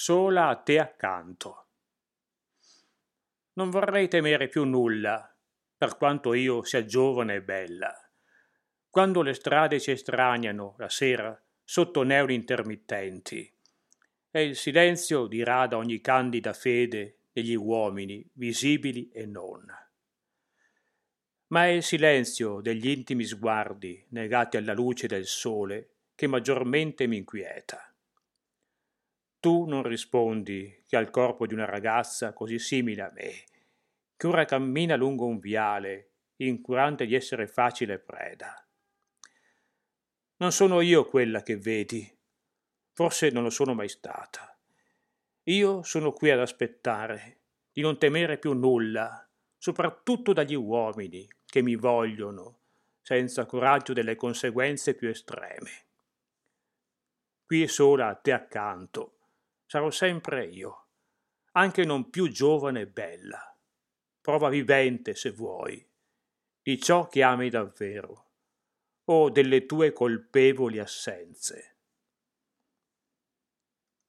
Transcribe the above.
sola a te accanto. Non vorrei temere più nulla, per quanto io sia giovane e bella. Quando le strade ci estraniano la sera sotto neoni intermittenti, e il silenzio dirada ogni candida fede degli uomini, visibili e non. Ma è il silenzio degli intimi sguardi negati alla luce del sole che maggiormente mi inquieta. Tu non rispondi che al corpo di una ragazza così simile a me, che ora cammina lungo un viale, incurante di essere facile preda. Non sono io quella che vedi, forse non lo sono mai stata. Io sono qui ad aspettare, di non temere più nulla, soprattutto dagli uomini che mi vogliono, senza coraggio delle conseguenze più estreme. Qui sola a te accanto, sarò sempre io, anche non più giovane e bella, prova vivente se vuoi, di ciò che ami davvero, o delle tue colpevoli assenze.